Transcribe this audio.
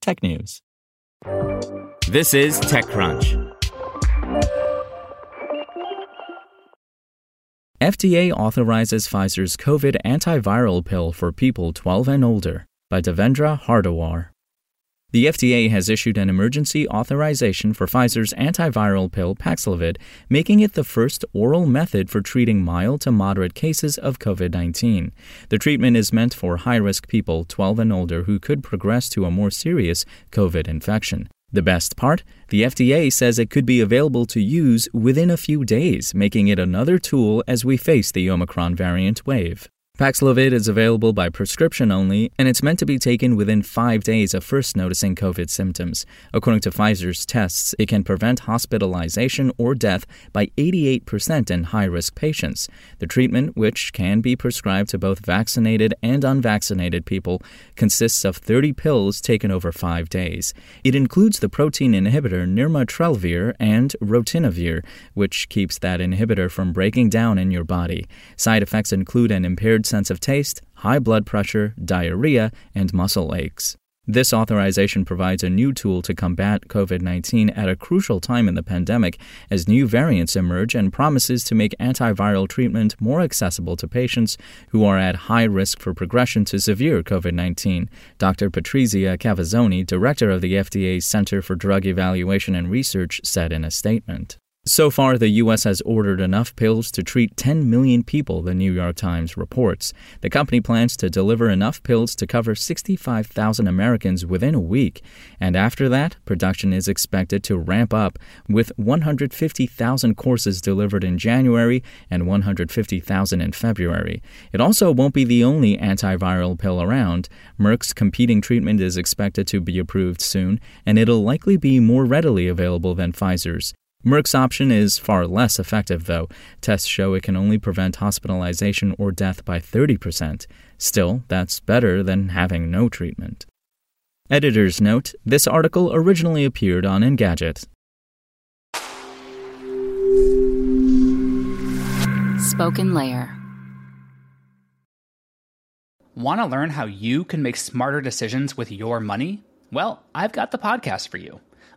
technews. This is TechCrunch. FDA authorizes Pfizer's COVID antiviral pill for people 12 and older by Devindra Hardawar. The FDA has issued an emergency authorization for Pfizer's antiviral pill Paxlovid, making it the first oral method for treating mild to moderate cases of COVID 19. The treatment is meant for high risk people 12 and older who could progress to a more serious COVID infection. The best part? The FDA says it could be available to use within a few days, making it another tool as we face the Omicron variant wave. Paxlovid is available by prescription only, and it's meant to be taken within five days of first noticing COVID symptoms. According to Pfizer's tests, it can prevent hospitalization or death by 88% in high risk patients. The treatment, which can be prescribed to both vaccinated and unvaccinated people, consists of 30 pills taken over five days. It includes the protein inhibitor nirmatrelvir and ritonavir, which keeps that inhibitor from breaking down in your body. Side effects include an impaired sense of taste, high blood pressure, diarrhea, and muscle aches. This authorization provides a new tool to combat COVID 19 at a crucial time in the pandemic as new variants emerge and promises to make antiviral treatment more accessible to patients who are at high risk for progression to severe COVID 19. Dr. Patrizia Cavazzoni, director of the FDA's Center for Drug Evaluation and Research, said in a statement. So far, the U.S. has ordered enough pills to treat 10 million people, the New York Times reports. The company plans to deliver enough pills to cover 65,000 Americans within a week. And after that, production is expected to ramp up, with 150,000 courses delivered in January and 150,000 in February. It also won't be the only antiviral pill around. Merck's competing treatment is expected to be approved soon, and it'll likely be more readily available than Pfizer's. Merck's option is far less effective, though. Tests show it can only prevent hospitalization or death by 30%. Still, that's better than having no treatment. Editor's note this article originally appeared on Engadget. SpokenLayer. Want to learn how you can make smarter decisions with your money? Well, I've got the podcast for you.